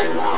and